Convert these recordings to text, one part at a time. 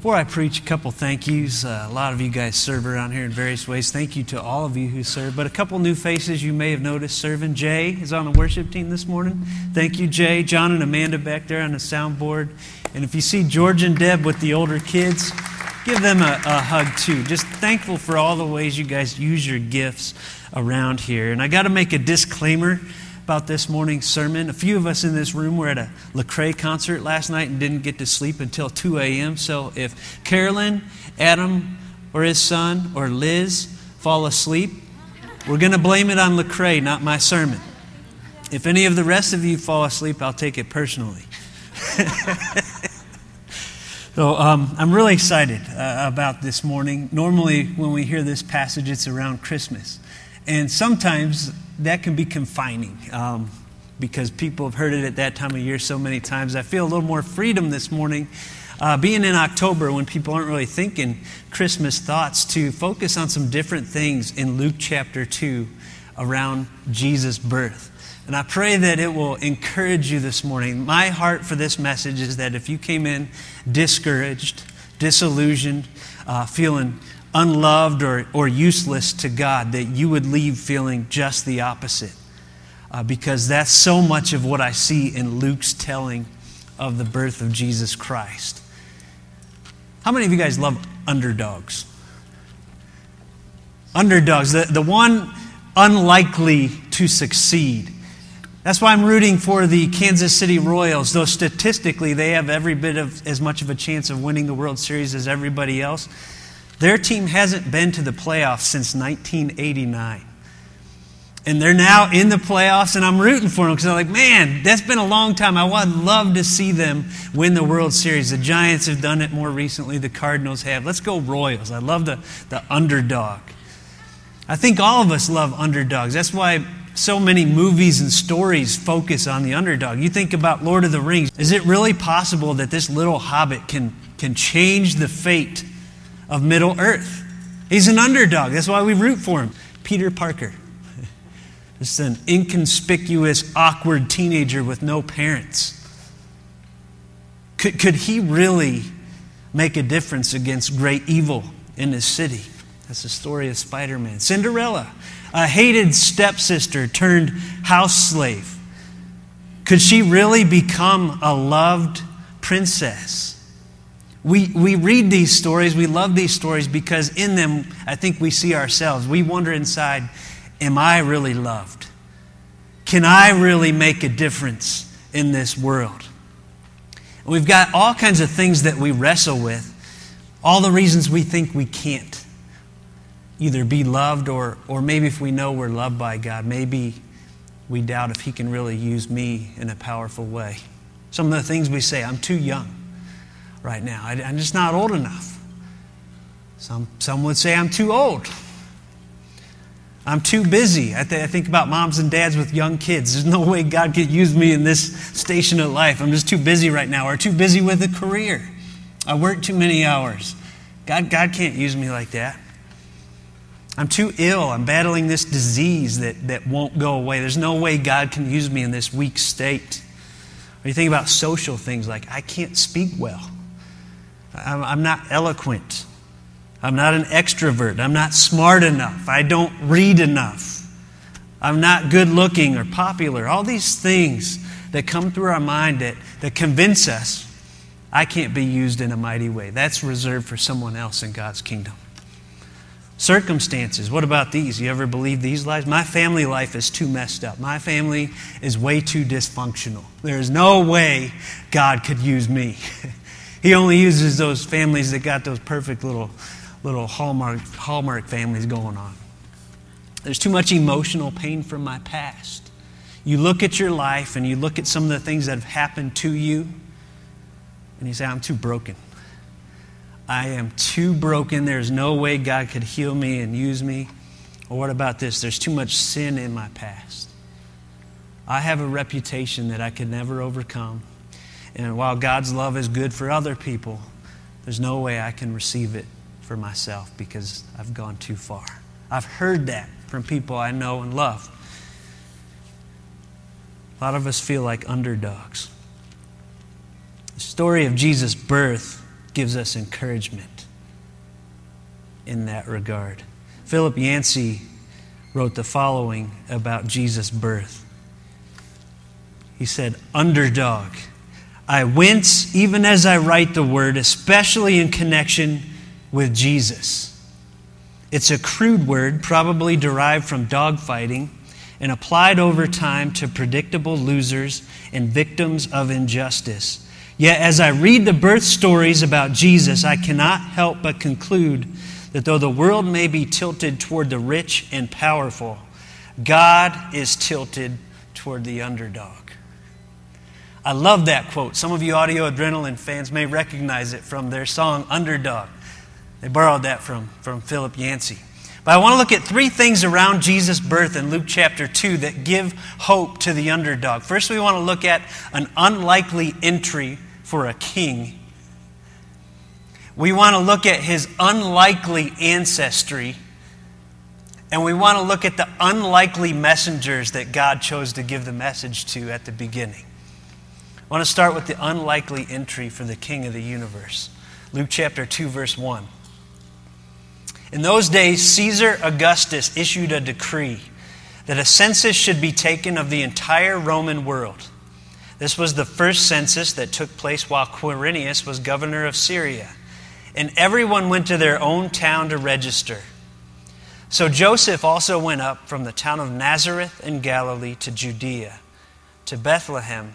Before I preach, a couple thank yous. Uh, a lot of you guys serve around here in various ways. Thank you to all of you who serve. But a couple new faces you may have noticed serving. Jay is on the worship team this morning. Thank you, Jay. John and Amanda back there on the soundboard. And if you see George and Deb with the older kids, give them a, a hug too. Just thankful for all the ways you guys use your gifts around here. And I got to make a disclaimer about this morning's sermon. A few of us in this room were at a Lecrae concert last night and didn't get to sleep until 2 a.m. So if Carolyn, Adam, or his son, or Liz fall asleep, we're going to blame it on Lecrae, not my sermon. If any of the rest of you fall asleep, I'll take it personally. so um, I'm really excited uh, about this morning. Normally, when we hear this passage, it's around Christmas. And sometimes that can be confining um, because people have heard it at that time of year so many times. I feel a little more freedom this morning. Uh, being in October when people aren't really thinking Christmas thoughts, to focus on some different things in Luke chapter 2 around Jesus' birth. And I pray that it will encourage you this morning. My heart for this message is that if you came in discouraged, disillusioned, uh, feeling unloved or, or useless to God, that you would leave feeling just the opposite. Uh, because that's so much of what I see in Luke's telling of the birth of Jesus Christ. How many of you guys love underdogs? Underdogs, the, the one unlikely to succeed. That's why I'm rooting for the Kansas City Royals, though statistically they have every bit of as much of a chance of winning the World Series as everybody else. Their team hasn't been to the playoffs since 1989. And they're now in the playoffs, and I'm rooting for them because I'm like, man, that's been a long time. I would love to see them win the World Series. The Giants have done it more recently, the Cardinals have. Let's go, Royals. I love the, the underdog. I think all of us love underdogs. That's why so many movies and stories focus on the underdog. You think about Lord of the Rings. Is it really possible that this little hobbit can, can change the fate of Middle Earth. He's an underdog. That's why we root for him. Peter Parker. Just an inconspicuous, awkward teenager with no parents. Could, could he really make a difference against great evil in his city? That's the story of Spider Man. Cinderella, a hated stepsister turned house slave. Could she really become a loved princess? We, we read these stories, we love these stories because in them, I think we see ourselves. We wonder inside, am I really loved? Can I really make a difference in this world? We've got all kinds of things that we wrestle with, all the reasons we think we can't either be loved or, or maybe if we know we're loved by God, maybe we doubt if He can really use me in a powerful way. Some of the things we say, I'm too young right now. I, am just not old enough. Some, some would say I'm too old. I'm too busy. I, th- I, think about moms and dads with young kids. There's no way God could use me in this station of life. I'm just too busy right now, or too busy with a career. I work too many hours. God, God can't use me like that. I'm too ill. I'm battling this disease that, that won't go away. There's no way God can use me in this weak state. Or you think about social things like, I can't speak well. I'm not eloquent. I'm not an extrovert. I'm not smart enough. I don't read enough. I'm not good looking or popular. All these things that come through our mind that, that convince us I can't be used in a mighty way. That's reserved for someone else in God's kingdom. Circumstances. What about these? You ever believe these lies? My family life is too messed up. My family is way too dysfunctional. There is no way God could use me. He only uses those families that got those perfect little, little hallmark, hallmark families going on. There's too much emotional pain from my past. You look at your life and you look at some of the things that have happened to you, and you say, I'm too broken. I am too broken. There's no way God could heal me and use me. Or what about this? There's too much sin in my past. I have a reputation that I could never overcome. And while God's love is good for other people, there's no way I can receive it for myself because I've gone too far. I've heard that from people I know and love. A lot of us feel like underdogs. The story of Jesus' birth gives us encouragement in that regard. Philip Yancey wrote the following about Jesus' birth. He said, Underdog. I wince even as I write the word, especially in connection with Jesus. It's a crude word, probably derived from dogfighting, and applied over time to predictable losers and victims of injustice. Yet, as I read the birth stories about Jesus, I cannot help but conclude that though the world may be tilted toward the rich and powerful, God is tilted toward the underdog. I love that quote. Some of you audio adrenaline fans may recognize it from their song Underdog. They borrowed that from, from Philip Yancey. But I want to look at three things around Jesus' birth in Luke chapter 2 that give hope to the underdog. First, we want to look at an unlikely entry for a king. We want to look at his unlikely ancestry. And we want to look at the unlikely messengers that God chose to give the message to at the beginning. I want to start with the unlikely entry for the King of the universe. Luke chapter 2, verse 1. In those days, Caesar Augustus issued a decree that a census should be taken of the entire Roman world. This was the first census that took place while Quirinius was governor of Syria, and everyone went to their own town to register. So Joseph also went up from the town of Nazareth in Galilee to Judea, to Bethlehem,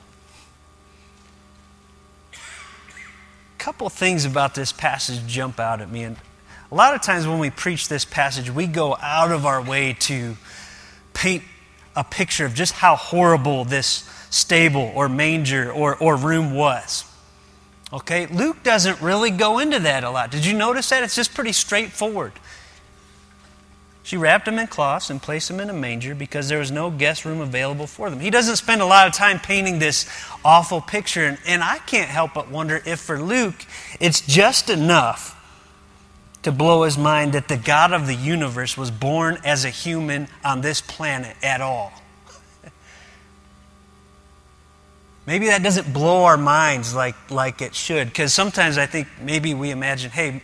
Couple things about this passage jump out at me, and a lot of times when we preach this passage, we go out of our way to paint a picture of just how horrible this stable or manger or, or room was. Okay, Luke doesn't really go into that a lot. Did you notice that? It's just pretty straightforward. She wrapped him in cloths and placed him in a manger because there was no guest room available for them. He doesn't spend a lot of time painting this awful picture, and, and I can't help but wonder if for Luke it's just enough to blow his mind that the God of the universe was born as a human on this planet at all. Maybe that doesn't blow our minds like, like it should, because sometimes I think maybe we imagine, hey,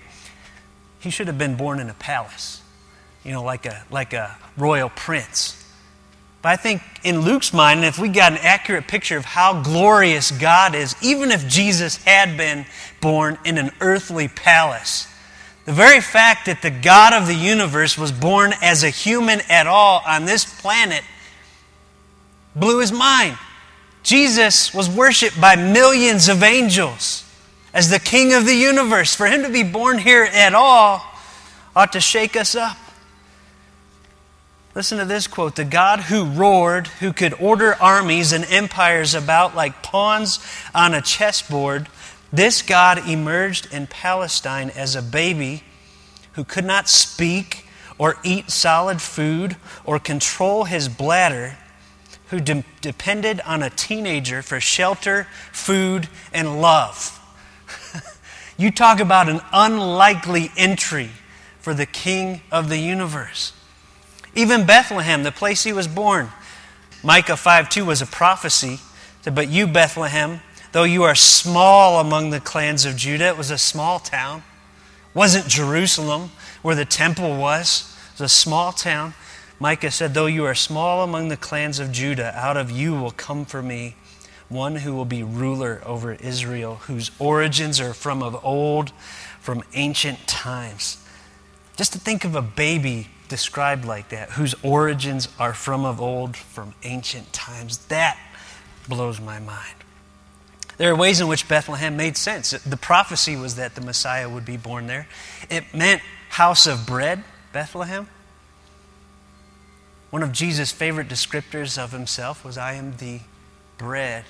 he should have been born in a palace, you know, like a, like a royal prince. But I think in Luke's mind, if we got an accurate picture of how glorious God is, even if Jesus had been born in an earthly palace, the very fact that the God of the universe was born as a human at all on this planet blew his mind. Jesus was worshiped by millions of angels as the king of the universe. For him to be born here at all ought to shake us up. Listen to this quote The God who roared, who could order armies and empires about like pawns on a chessboard, this God emerged in Palestine as a baby who could not speak or eat solid food or control his bladder, who de- depended on a teenager for shelter, food, and love. you talk about an unlikely entry for the King of the universe. Even Bethlehem, the place he was born, Micah 5 2 was a prophecy. But you, Bethlehem, Though you are small among the clans of Judah, it was a small town. It wasn't Jerusalem where the temple was. It was a small town. Micah said, Though you are small among the clans of Judah, out of you will come for me one who will be ruler over Israel, whose origins are from of old, from ancient times. Just to think of a baby described like that, whose origins are from of old, from ancient times, that blows my mind. There are ways in which Bethlehem made sense. The prophecy was that the Messiah would be born there. It meant house of bread, Bethlehem. One of Jesus' favorite descriptors of himself was, I am the bread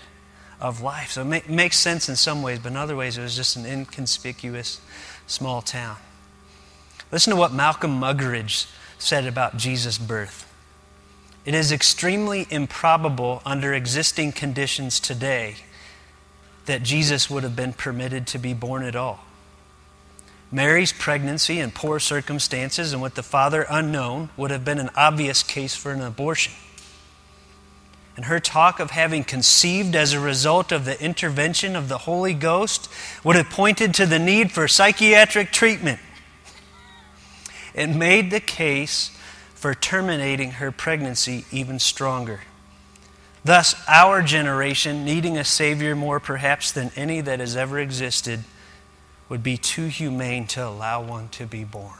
of life. So it makes sense in some ways, but in other ways, it was just an inconspicuous small town. Listen to what Malcolm Muggeridge said about Jesus' birth. It is extremely improbable under existing conditions today that Jesus would have been permitted to be born at all. Mary's pregnancy in poor circumstances and with the father unknown would have been an obvious case for an abortion. And her talk of having conceived as a result of the intervention of the Holy Ghost would have pointed to the need for psychiatric treatment. It made the case for terminating her pregnancy even stronger. Thus, our generation, needing a Savior more perhaps than any that has ever existed, would be too humane to allow one to be born.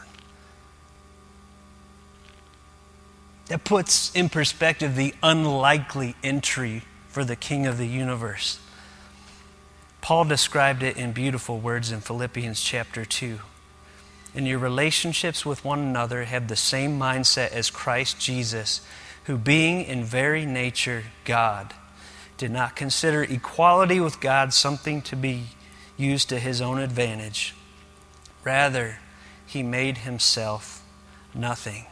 That puts in perspective the unlikely entry for the King of the universe. Paul described it in beautiful words in Philippians chapter 2. In your relationships with one another, have the same mindset as Christ Jesus, who, being in very nature God, did not consider equality with God something to be used to his own advantage. Rather, he made himself nothing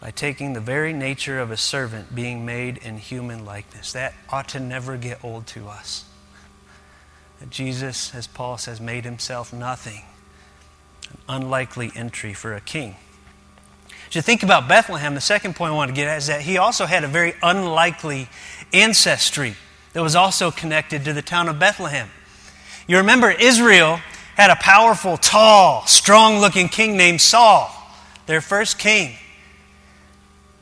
by taking the very nature of a servant, being made in human likeness. That ought to never get old to us. Jesus, as Paul says, made himself nothing. Unlikely entry for a king. As you think about Bethlehem, the second point I want to get at is that he also had a very unlikely ancestry that was also connected to the town of Bethlehem. You remember Israel had a powerful, tall, strong looking king named Saul, their first king.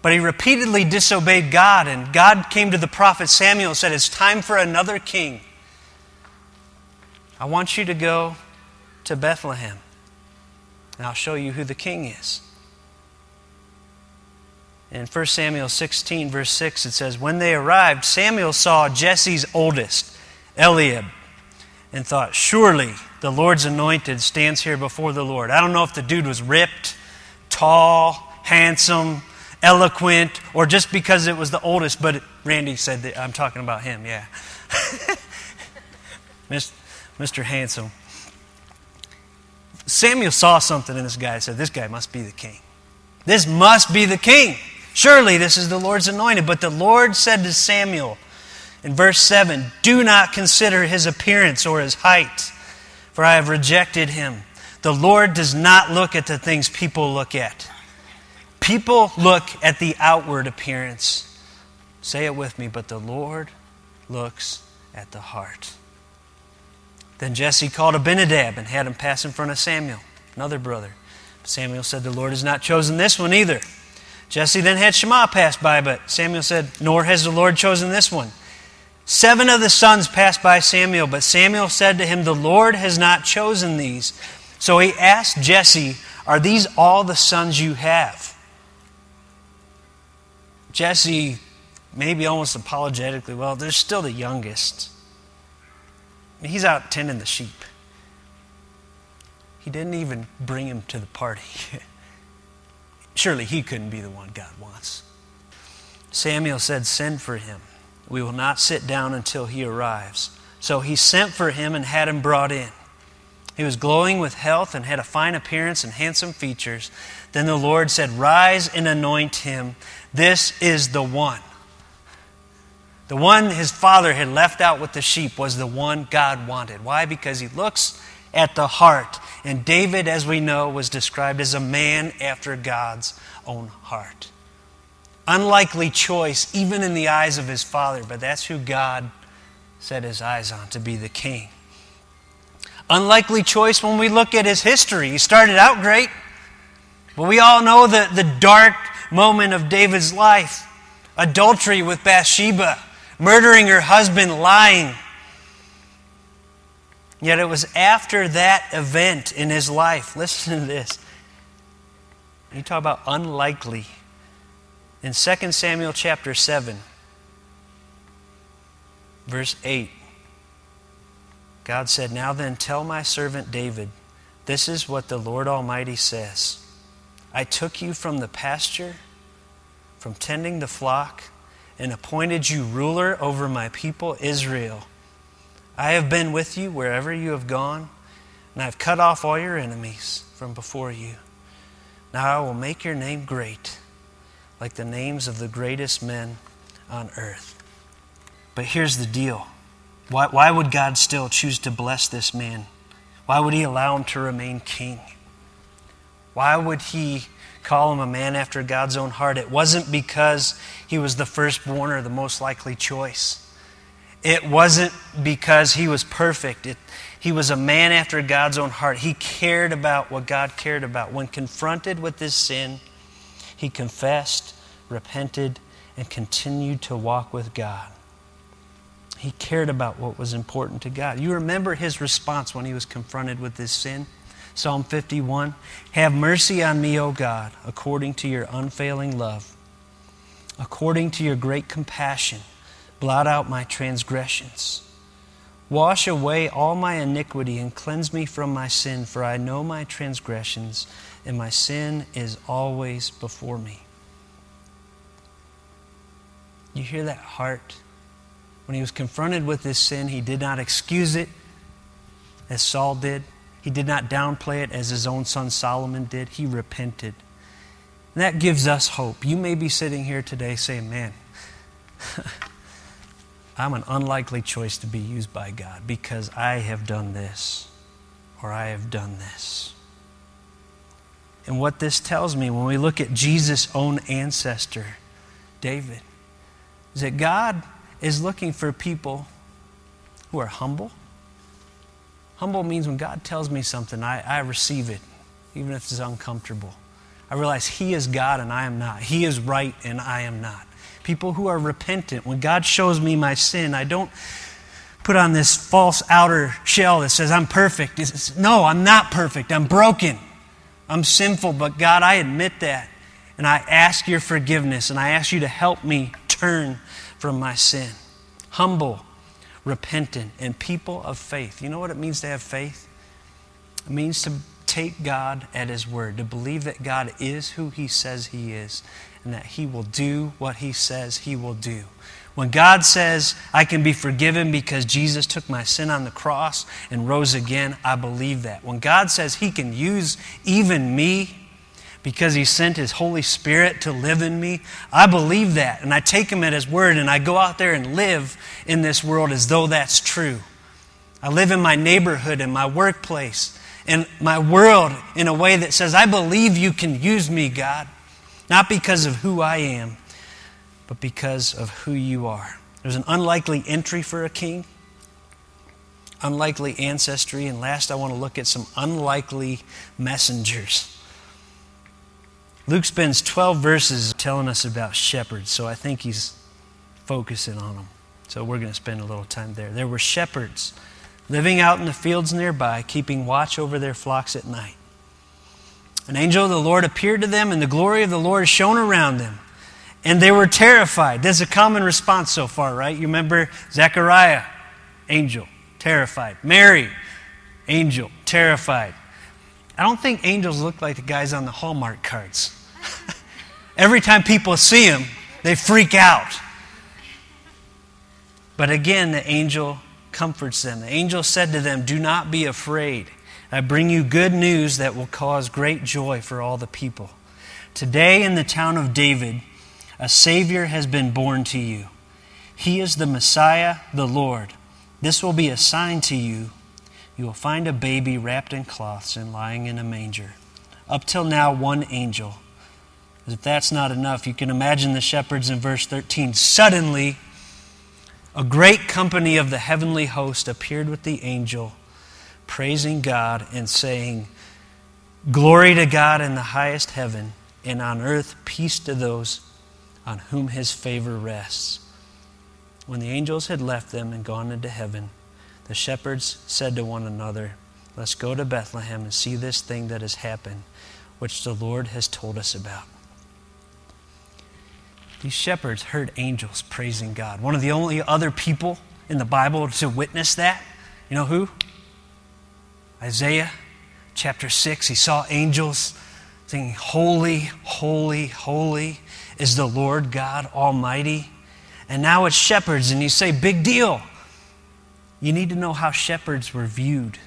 But he repeatedly disobeyed God, and God came to the prophet Samuel and said, It's time for another king. I want you to go to Bethlehem, and I'll show you who the king is. In 1 Samuel 16, verse 6, it says, When they arrived, Samuel saw Jesse's oldest, Eliab, and thought, Surely the Lord's anointed stands here before the Lord. I don't know if the dude was ripped, tall, handsome, eloquent, or just because it was the oldest, but Randy said that I'm talking about him, yeah. Mr. Handsome. Samuel saw something in this guy and said, This guy must be the king. This must be the king. Surely this is the Lord's anointed. But the Lord said to Samuel in verse 7 Do not consider his appearance or his height, for I have rejected him. The Lord does not look at the things people look at. People look at the outward appearance. Say it with me, but the Lord looks at the heart. Then Jesse called Abinadab and had him pass in front of Samuel, another brother. Samuel said, The Lord has not chosen this one either. Jesse then had Shammah pass by, but Samuel said, Nor has the Lord chosen this one. Seven of the sons passed by Samuel, but Samuel said to him, The Lord has not chosen these. So he asked Jesse, Are these all the sons you have? Jesse, maybe almost apologetically, Well, they're still the youngest. He's out tending the sheep. He didn't even bring him to the party. Surely he couldn't be the one God wants. Samuel said, Send for him. We will not sit down until he arrives. So he sent for him and had him brought in. He was glowing with health and had a fine appearance and handsome features. Then the Lord said, Rise and anoint him. This is the one. The one his father had left out with the sheep was the one God wanted. Why? Because he looks at the heart. And David, as we know, was described as a man after God's own heart. Unlikely choice, even in the eyes of his father, but that's who God set his eyes on to be the king. Unlikely choice when we look at his history. He started out great, but we all know the, the dark moment of David's life adultery with Bathsheba, murdering her husband, lying Yet it was after that event in his life, listen to this. You talk about unlikely. In 2 Samuel chapter 7, verse 8, God said, Now then, tell my servant David, this is what the Lord Almighty says I took you from the pasture, from tending the flock, and appointed you ruler over my people Israel. I have been with you wherever you have gone, and I've cut off all your enemies from before you. Now I will make your name great, like the names of the greatest men on earth. But here's the deal why, why would God still choose to bless this man? Why would he allow him to remain king? Why would he call him a man after God's own heart? It wasn't because he was the firstborn or the most likely choice. It wasn't because he was perfect. It, he was a man after God's own heart. He cared about what God cared about. When confronted with his sin, he confessed, repented, and continued to walk with God. He cared about what was important to God. You remember his response when he was confronted with this sin? Psalm 51 Have mercy on me, O God, according to your unfailing love. According to your great compassion, blot out my transgressions. Wash away all my iniquity and cleanse me from my sin, for I know my transgressions, and my sin is always before me. You hear that heart? When he was confronted with this sin, he did not excuse it as Saul did. He did not downplay it as his own son Solomon did. He repented. And that gives us hope. You may be sitting here today saying, Man, I'm an unlikely choice to be used by God because I have done this or I have done this. And what this tells me when we look at Jesus' own ancestor, David, is that God is looking for people who are humble. Humble means when God tells me something, I, I receive it, even if it's uncomfortable. I realize He is God and I am not. He is right and I am not. People who are repentant, when God shows me my sin, I don't put on this false outer shell that says I'm perfect. It's, no, I'm not perfect. I'm broken. I'm sinful, but God, I admit that. And I ask your forgiveness and I ask you to help me turn from my sin. Humble, repentant, and people of faith. You know what it means to have faith? It means to take God at His word, to believe that God is who He says He is, and that He will do what He says He will do. When God says, I can be forgiven because Jesus took my sin on the cross and rose again, I believe that. When God says He can use even me, because he sent his Holy Spirit to live in me. I believe that, and I take him at his word, and I go out there and live in this world as though that's true. I live in my neighborhood, in my workplace, in my world in a way that says, I believe you can use me, God, not because of who I am, but because of who you are. There's an unlikely entry for a king, unlikely ancestry, and last, I want to look at some unlikely messengers. Luke spends 12 verses telling us about shepherds, so I think he's focusing on them. So we're going to spend a little time there. There were shepherds living out in the fields nearby, keeping watch over their flocks at night. An angel of the Lord appeared to them, and the glory of the Lord shone around them. And they were terrified. That's a common response so far, right? You remember Zechariah, angel, terrified. Mary, angel, terrified. I don't think angels look like the guys on the Hallmark cards. Every time people see them, they freak out. But again, the angel comforts them. The angel said to them, Do not be afraid. I bring you good news that will cause great joy for all the people. Today, in the town of David, a Savior has been born to you. He is the Messiah, the Lord. This will be a sign to you. You will find a baby wrapped in cloths and lying in a manger. Up till now, one angel if that's not enough, you can imagine the shepherds in verse 13. Suddenly, a great company of the heavenly host appeared with the angel, praising God and saying, Glory to God in the highest heaven, and on earth peace to those on whom his favor rests. When the angels had left them and gone into heaven, the shepherds said to one another, Let's go to Bethlehem and see this thing that has happened, which the Lord has told us about. These shepherds heard angels praising God. One of the only other people in the Bible to witness that, you know who? Isaiah chapter 6. He saw angels saying, Holy, holy, holy is the Lord God Almighty. And now it's shepherds, and you say, Big deal. You need to know how shepherds were viewed.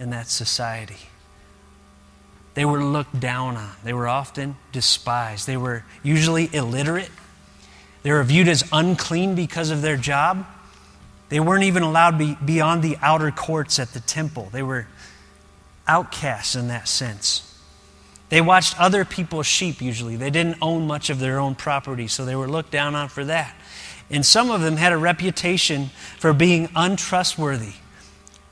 in that society. They were looked down on. They were often despised. They were usually illiterate. They were viewed as unclean because of their job. They weren't even allowed be beyond the outer courts at the temple. They were outcasts in that sense. They watched other people's sheep usually. They didn't own much of their own property, so they were looked down on for that. And some of them had a reputation for being untrustworthy.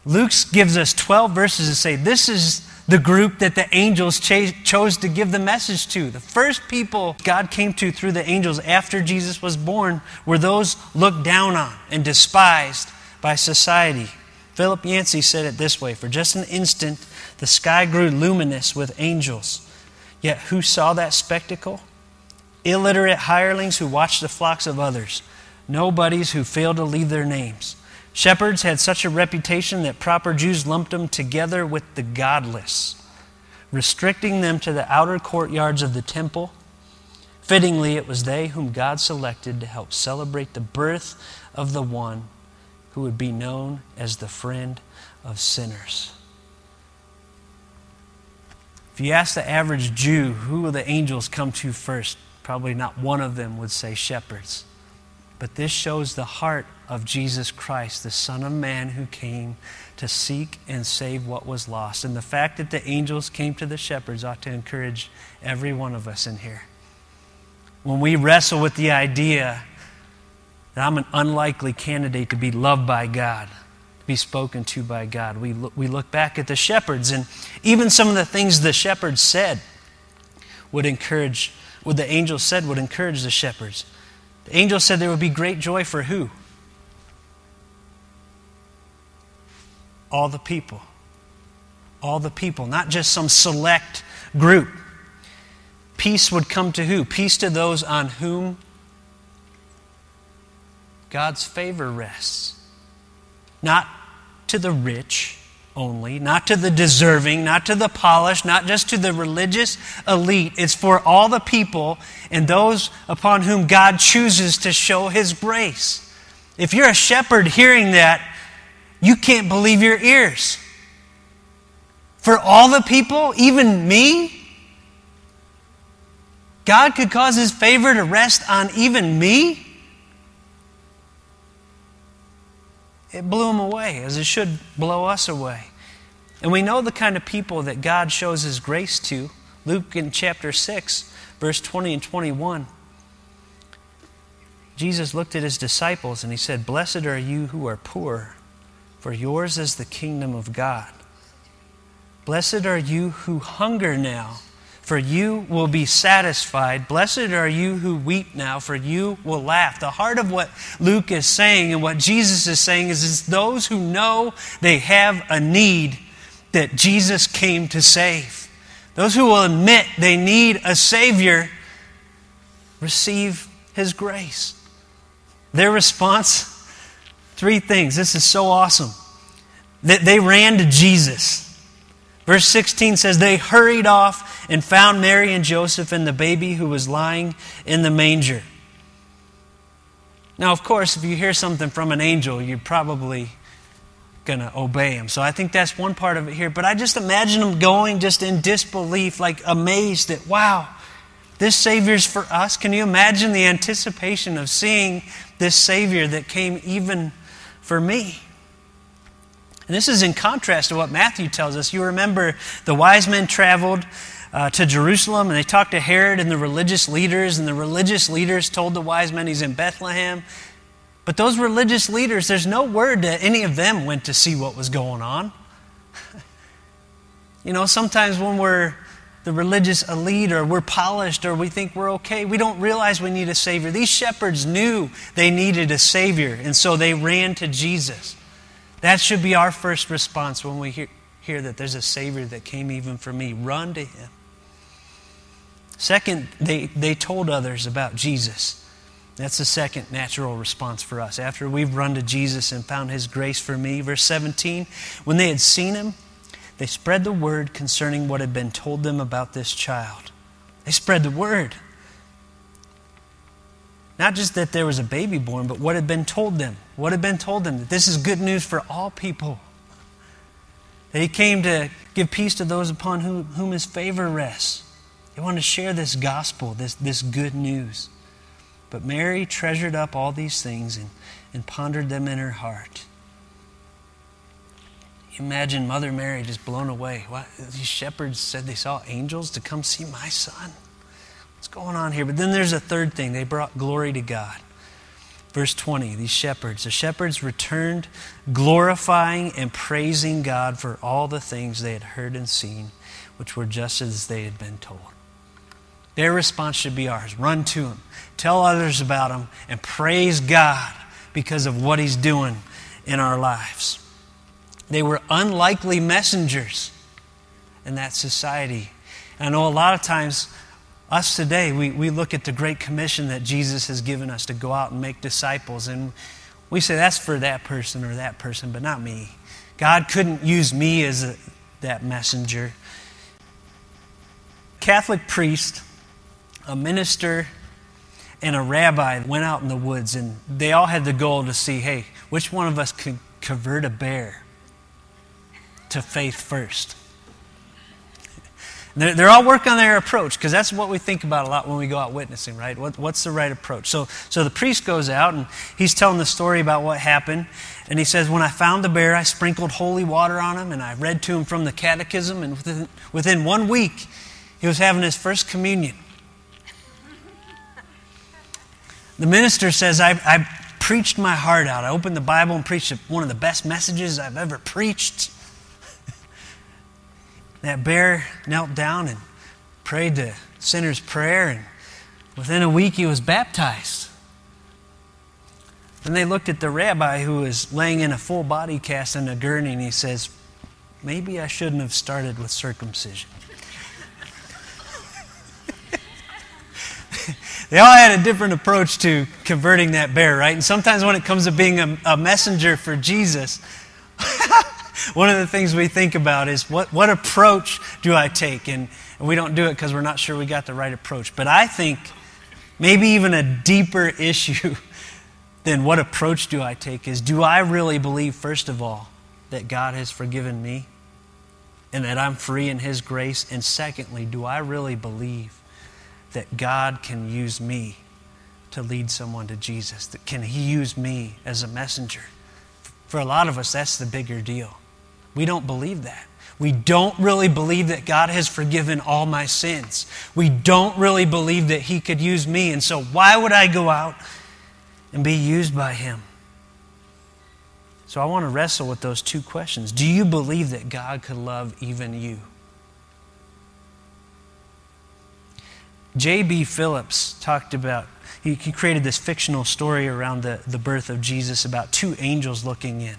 Luke gives us 12 verses to say this is the group that the angels ch- chose to give the message to. The first people God came to through the angels after Jesus was born were those looked down on and despised by society. Philip Yancey said it this way For just an instant, the sky grew luminous with angels. Yet who saw that spectacle? Illiterate hirelings who watched the flocks of others, nobodies who failed to leave their names. Shepherds had such a reputation that proper Jews lumped them together with the godless, restricting them to the outer courtyards of the temple. Fittingly, it was they whom God selected to help celebrate the birth of the one who would be known as the friend of sinners. If you ask the average Jew, who will the angels come to first? Probably not one of them would say shepherds. But this shows the heart of Jesus Christ, the Son of Man who came to seek and save what was lost. And the fact that the angels came to the shepherds ought to encourage every one of us in here. When we wrestle with the idea that I'm an unlikely candidate to be loved by God, to be spoken to by God, we look, we look back at the shepherds, and even some of the things the shepherds said would encourage, what the angels said would encourage the shepherds. The angel said there would be great joy for who? All the people. All the people, not just some select group. Peace would come to who? Peace to those on whom God's favor rests. Not to the rich, only, not to the deserving, not to the polished, not just to the religious elite. It's for all the people and those upon whom God chooses to show His grace. If you're a shepherd hearing that, you can't believe your ears. For all the people, even me, God could cause His favor to rest on even me. It blew them away, as it should blow us away. And we know the kind of people that God shows His grace to. Luke in chapter 6, verse 20 and 21. Jesus looked at his disciples and he said, Blessed are you who are poor, for yours is the kingdom of God. Blessed are you who hunger now for you will be satisfied. Blessed are you who weep now, for you will laugh. The heart of what Luke is saying and what Jesus is saying is it's those who know they have a need that Jesus came to save. Those who will admit they need a Savior receive His grace. Their response three things. This is so awesome. That they ran to Jesus. Verse 16 says, They hurried off and found Mary and Joseph and the baby who was lying in the manger. Now, of course, if you hear something from an angel, you're probably going to obey him. So I think that's one part of it here. But I just imagine them going just in disbelief, like amazed that, wow, this Savior's for us. Can you imagine the anticipation of seeing this Savior that came even for me? And this is in contrast to what Matthew tells us. You remember the wise men traveled uh, to Jerusalem and they talked to Herod and the religious leaders, and the religious leaders told the wise men he's in Bethlehem. But those religious leaders, there's no word that any of them went to see what was going on. you know, sometimes when we're the religious elite or we're polished or we think we're okay, we don't realize we need a Savior. These shepherds knew they needed a Savior, and so they ran to Jesus. That should be our first response when we hear, hear that there's a Savior that came even for me. Run to Him. Second, they, they told others about Jesus. That's the second natural response for us. After we've run to Jesus and found His grace for me, verse 17, when they had seen Him, they spread the word concerning what had been told them about this child. They spread the word. Not just that there was a baby born, but what had been told them. What had been told them that this is good news for all people. that he came to give peace to those upon whom, whom his favor rests. He wanted to share this gospel, this, this good news. But Mary treasured up all these things and, and pondered them in her heart. Imagine Mother Mary just blown away. What? These shepherds said they saw angels to come see my son. What's going on here? But then there's a third thing. They brought glory to God. Verse 20, these shepherds. The shepherds returned, glorifying and praising God for all the things they had heard and seen, which were just as they had been told. Their response should be ours run to Him, tell others about Him, and praise God because of what He's doing in our lives. They were unlikely messengers in that society. I know a lot of times us today, we, we look at the Great Commission that Jesus has given us to go out and make disciples, and we say that's for that person or that person, but not me. God couldn't use me as a, that messenger. Catholic priest, a minister, and a rabbi went out in the woods, and they all had the goal to see hey, which one of us could convert a bear to faith first? They're, they're all working on their approach because that's what we think about a lot when we go out witnessing, right? What, what's the right approach? So, so the priest goes out and he's telling the story about what happened. And he says, When I found the bear, I sprinkled holy water on him and I read to him from the catechism. And within, within one week, he was having his first communion. The minister says, I, I preached my heart out. I opened the Bible and preached one of the best messages I've ever preached. That bear knelt down and prayed the sinner's prayer, and within a week he was baptized. Then they looked at the rabbi who was laying in a full body cast in a gurney, and he says, Maybe I shouldn't have started with circumcision. they all had a different approach to converting that bear, right? And sometimes when it comes to being a, a messenger for Jesus, one of the things we think about is what, what approach do I take? And, and we don't do it because we're not sure we got the right approach. But I think maybe even a deeper issue than what approach do I take is do I really believe, first of all, that God has forgiven me and that I'm free in His grace? And secondly, do I really believe that God can use me to lead someone to Jesus? That can He use me as a messenger? For a lot of us, that's the bigger deal. We don't believe that. We don't really believe that God has forgiven all my sins. We don't really believe that He could use me. And so, why would I go out and be used by Him? So, I want to wrestle with those two questions. Do you believe that God could love even you? J.B. Phillips talked about, he, created this fictional story around the, the birth of Jesus about two angels looking in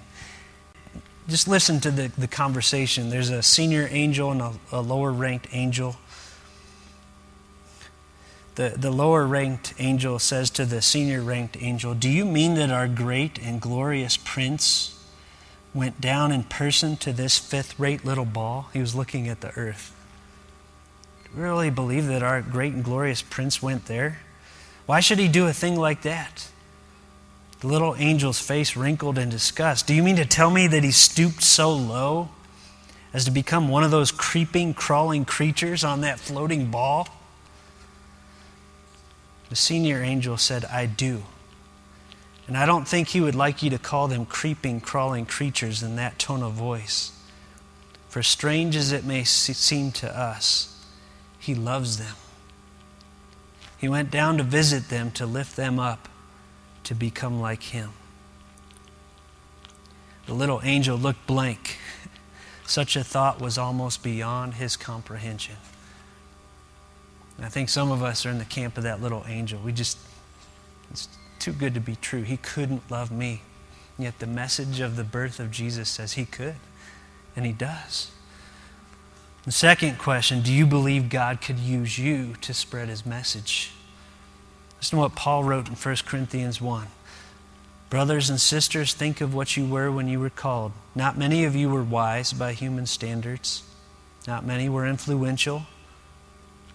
just listen to the, the conversation. There's a senior angel and a, a lower ranked angel. The, the lower ranked angel says to the senior ranked angel, Do you mean that our great and glorious prince went down in person to this fifth rate little ball? He was looking at the earth. Do you really believe that our great and glorious prince went there? Why should he do a thing like that? The little angel's face wrinkled in disgust. Do you mean to tell me that he stooped so low as to become one of those creeping, crawling creatures on that floating ball? The senior angel said, I do. And I don't think he would like you to call them creeping, crawling creatures in that tone of voice. For strange as it may seem to us, he loves them. He went down to visit them, to lift them up to become like him. The little angel looked blank. Such a thought was almost beyond his comprehension. And I think some of us are in the camp of that little angel. We just, it's too good to be true. He couldn't love me. Yet the message of the birth of Jesus says he could, and he does. The second question do you believe God could use you to spread his message? Listen to what Paul wrote in 1 Corinthians 1. Brothers and sisters, think of what you were when you were called. Not many of you were wise by human standards. Not many were influential.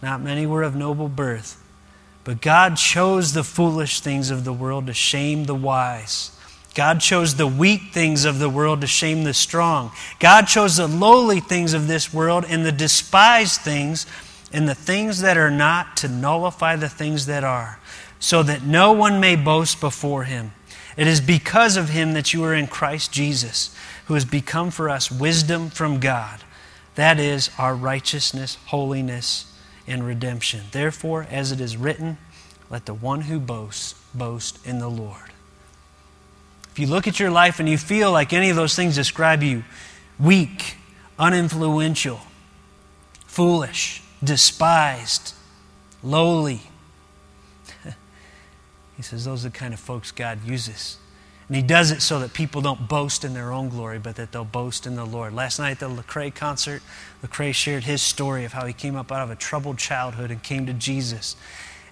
Not many were of noble birth. But God chose the foolish things of the world to shame the wise. God chose the weak things of the world to shame the strong. God chose the lowly things of this world and the despised things and the things that are not to nullify the things that are, so that no one may boast before him. It is because of him that you are in Christ Jesus, who has become for us wisdom from God. That is our righteousness, holiness, and redemption. Therefore, as it is written, let the one who boasts boast in the Lord. If you look at your life and you feel like any of those things describe you weak, uninfluential, foolish, despised, lowly. he says those are the kind of folks God uses. And he does it so that people don't boast in their own glory, but that they'll boast in the Lord. Last night at the Lecrae concert, Lecrae shared his story of how he came up out of a troubled childhood and came to Jesus.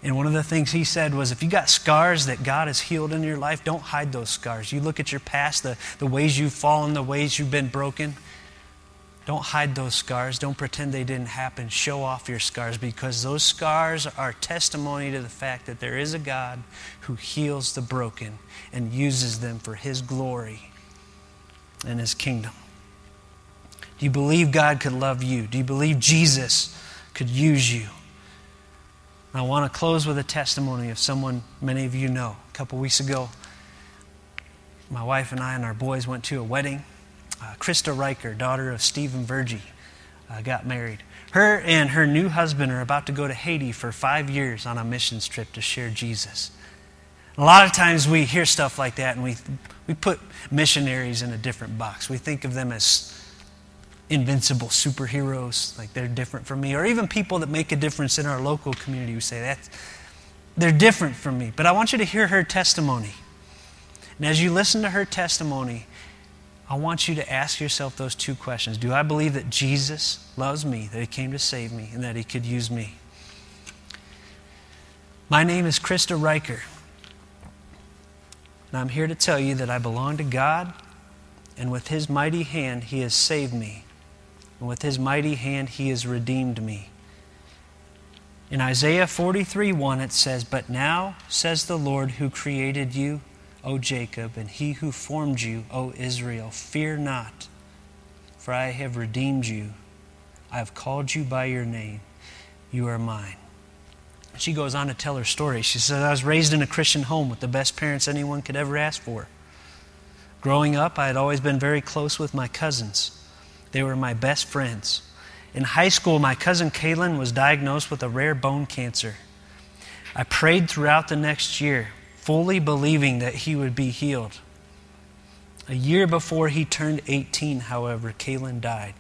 And one of the things he said was if you got scars that God has healed in your life, don't hide those scars. You look at your past, the, the ways you've fallen, the ways you've been broken, don't hide those scars. Don't pretend they didn't happen. Show off your scars because those scars are testimony to the fact that there is a God who heals the broken and uses them for His glory and His kingdom. Do you believe God could love you? Do you believe Jesus could use you? I want to close with a testimony of someone many of you know. A couple weeks ago, my wife and I and our boys went to a wedding uh, Krista Riker, daughter of Stephen Vergy, uh, got married. Her and her new husband are about to go to Haiti for five years on a missions trip to share Jesus. A lot of times we hear stuff like that and we, we put missionaries in a different box. We think of them as invincible superheroes, like they're different from me, or even people that make a difference in our local community We say that they're different from me. But I want you to hear her testimony. And as you listen to her testimony, I want you to ask yourself those two questions. Do I believe that Jesus loves me, that He came to save me, and that He could use me? My name is Krista Riker, and I'm here to tell you that I belong to God, and with His mighty hand, He has saved me, and with His mighty hand, He has redeemed me. In Isaiah 43 1, it says, But now, says the Lord who created you, O Jacob, and he who formed you, O Israel, fear not, for I have redeemed you. I have called you by your name. You are mine. She goes on to tell her story. She says, I was raised in a Christian home with the best parents anyone could ever ask for. Growing up, I had always been very close with my cousins. They were my best friends. In high school, my cousin Kaylin was diagnosed with a rare bone cancer. I prayed throughout the next year fully believing that he would be healed. A year before he turned 18, however, Kalen died.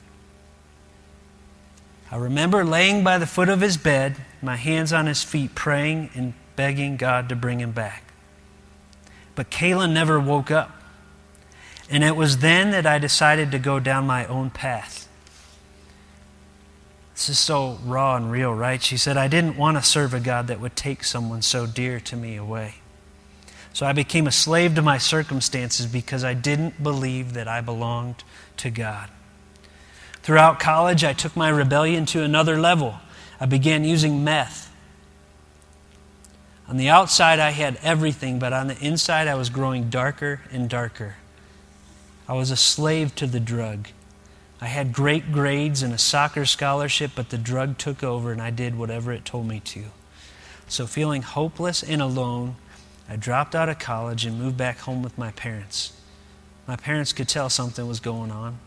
I remember laying by the foot of his bed, my hands on his feet, praying and begging God to bring him back. But Kalen never woke up. And it was then that I decided to go down my own path. This is so raw and real, right? She said, I didn't want to serve a God that would take someone so dear to me away. So I became a slave to my circumstances because I didn't believe that I belonged to God. Throughout college, I took my rebellion to another level. I began using meth. On the outside, I had everything, but on the inside, I was growing darker and darker. I was a slave to the drug. I had great grades and a soccer scholarship, but the drug took over and I did whatever it told me to. So, feeling hopeless and alone, I dropped out of college and moved back home with my parents. My parents could tell something was going on.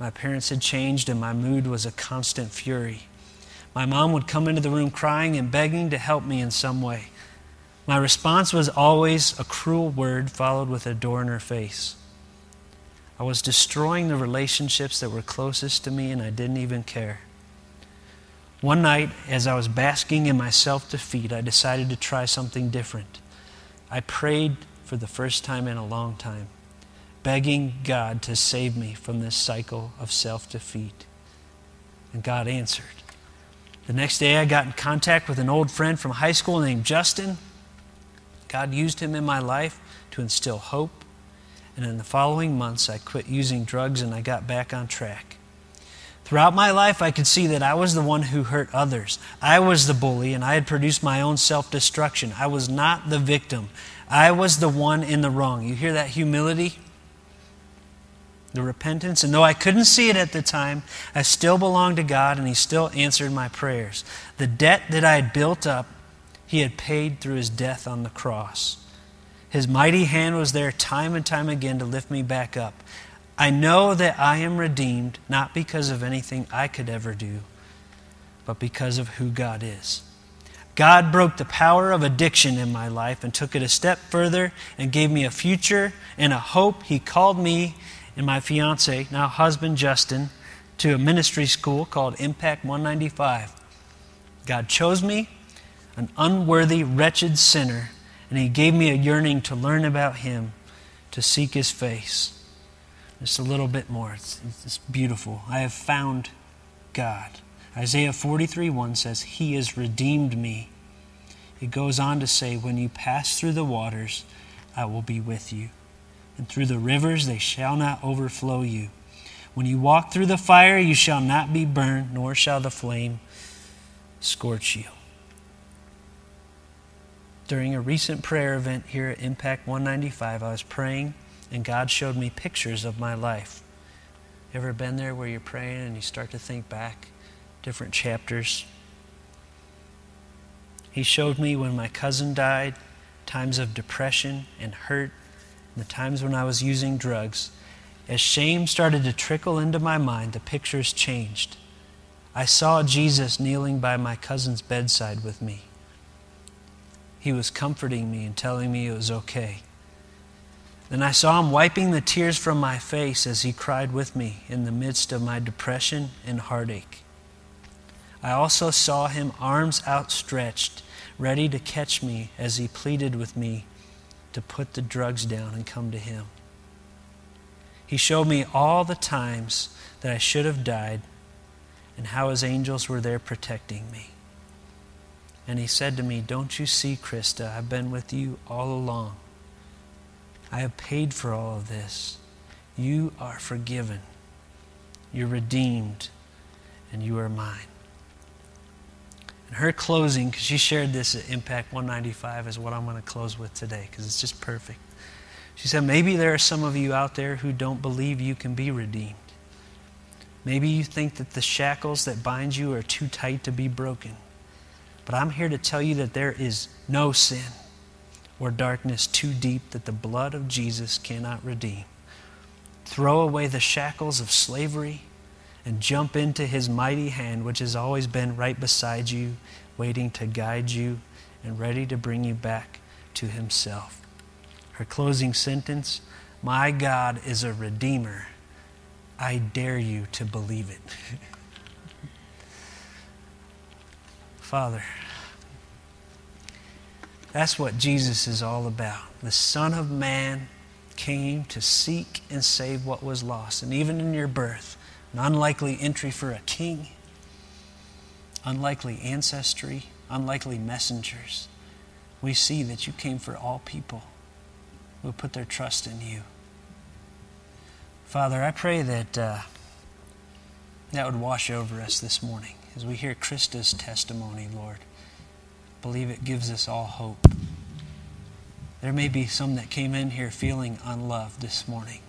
My parents had changed, and my mood was a constant fury. My mom would come into the room crying and begging to help me in some way. My response was always a cruel word followed with a door in her face. I was destroying the relationships that were closest to me, and I didn't even care. One night, as I was basking in my self defeat, I decided to try something different. I prayed for the first time in a long time, begging God to save me from this cycle of self defeat. And God answered. The next day, I got in contact with an old friend from high school named Justin. God used him in my life to instill hope. And in the following months, I quit using drugs and I got back on track. Throughout my life, I could see that I was the one who hurt others. I was the bully, and I had produced my own self destruction. I was not the victim. I was the one in the wrong. You hear that humility? The repentance. And though I couldn't see it at the time, I still belonged to God and He still answered my prayers. The debt that I had built up, He had paid through His death on the cross. His mighty hand was there time and time again to lift me back up. I know that I am redeemed not because of anything I could ever do, but because of who God is. God broke the power of addiction in my life and took it a step further and gave me a future and a hope. He called me and my fiance, now husband Justin, to a ministry school called Impact 195. God chose me, an unworthy, wretched sinner, and He gave me a yearning to learn about Him, to seek His face. Just a little bit more. It's, it's beautiful. I have found God. Isaiah 43 1 says, He has redeemed me. It goes on to say, When you pass through the waters, I will be with you. And through the rivers, they shall not overflow you. When you walk through the fire, you shall not be burned, nor shall the flame scorch you. During a recent prayer event here at Impact 195, I was praying, and God showed me pictures of my life. Ever been there where you're praying and you start to think back? different chapters. He showed me when my cousin died, times of depression and hurt, and the times when I was using drugs. As shame started to trickle into my mind, the pictures changed. I saw Jesus kneeling by my cousin's bedside with me. He was comforting me and telling me it was okay. Then I saw him wiping the tears from my face as he cried with me in the midst of my depression and heartache. I also saw him, arms outstretched, ready to catch me as he pleaded with me to put the drugs down and come to him. He showed me all the times that I should have died and how his angels were there protecting me. And he said to me, Don't you see, Krista, I've been with you all along. I have paid for all of this. You are forgiven. You're redeemed, and you are mine. And her closing, because she shared this at Impact 195, is what I'm going to close with today, because it's just perfect. She said, Maybe there are some of you out there who don't believe you can be redeemed. Maybe you think that the shackles that bind you are too tight to be broken. But I'm here to tell you that there is no sin or darkness too deep that the blood of Jesus cannot redeem. Throw away the shackles of slavery and jump into his mighty hand, which has always been right beside you, waiting to guide you and ready to bring you back to himself. Her closing sentence My God is a redeemer. I dare you to believe it. Father, that's what Jesus is all about. The Son of Man came to seek and save what was lost. And even in your birth, an unlikely entry for a king, unlikely ancestry, unlikely messengers. We see that you came for all people who put their trust in you. Father, I pray that uh, that would wash over us this morning as we hear Krista's testimony, Lord. Believe it gives us all hope. There may be some that came in here feeling unloved this morning,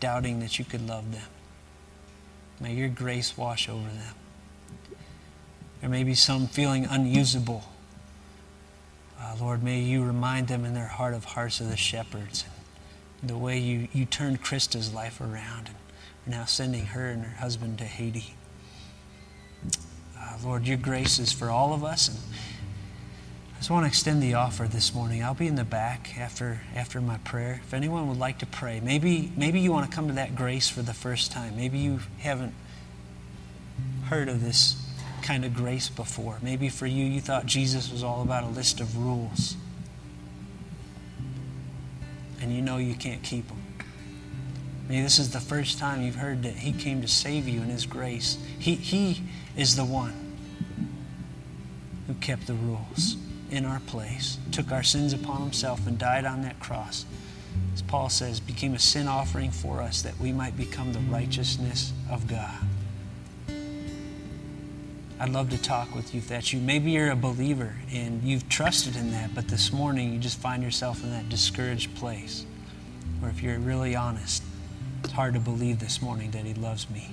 doubting that you could love them. May your grace wash over them. There may be some feeling unusable. Uh, Lord, may you remind them in their heart of hearts of the shepherds the way you, you turned Krista's life around and are now sending her and her husband to Haiti. Uh, Lord, your grace is for all of us. And I just want to extend the offer this morning. I'll be in the back after, after my prayer. If anyone would like to pray, maybe, maybe you want to come to that grace for the first time. Maybe you haven't heard of this kind of grace before. Maybe for you, you thought Jesus was all about a list of rules. And you know you can't keep them. Maybe this is the first time you've heard that He came to save you in His grace. He, he is the one who kept the rules in our place, took our sins upon himself, and died on that cross. As Paul says, became a sin offering for us that we might become the righteousness of God. I'd love to talk with you if that's you. Maybe you're a believer and you've trusted in that, but this morning you just find yourself in that discouraged place. Or if you're really honest, it's hard to believe this morning that He loves me,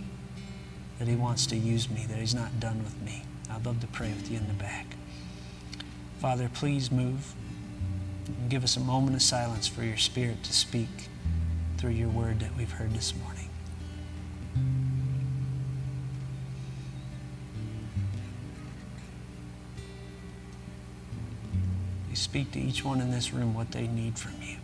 that He wants to use me, that He's not done with me. I'd love to pray with you in the back. Father, please move and give us a moment of silence for your Spirit to speak through your word that we've heard this morning. Speak to each one in this room what they need from you.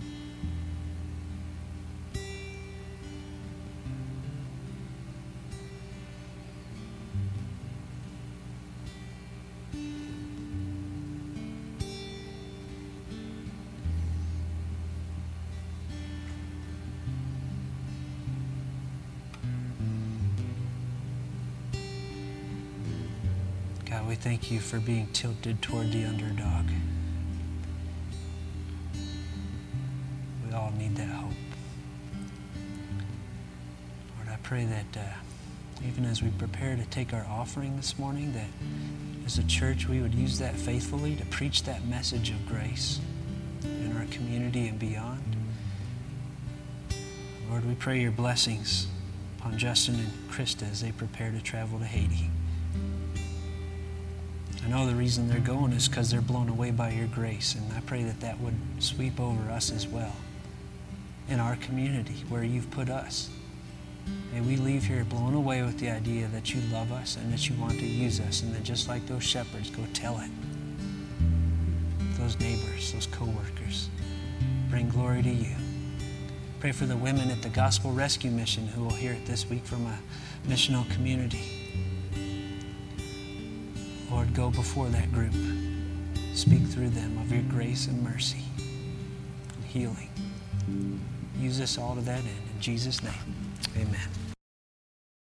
God, we thank you for being tilted toward the underdog. We all need that hope. Lord, I pray that uh, even as we prepare to take our offering this morning, that as a church we would use that faithfully to preach that message of grace in our community and beyond. Lord, we pray your blessings upon Justin and Krista as they prepare to travel to Haiti. I know the reason they're going is because they're blown away by your grace, and I pray that that would sweep over us as well in our community where you've put us. May we leave here blown away with the idea that you love us and that you want to use us, and that just like those shepherds, go tell it. Those neighbors, those co-workers, bring glory to you. Pray for the women at the Gospel Rescue Mission who will hear it this week from a missional community. Go before that group. Speak through them of your grace and mercy and healing. Use us all to that end. In Jesus' name, amen.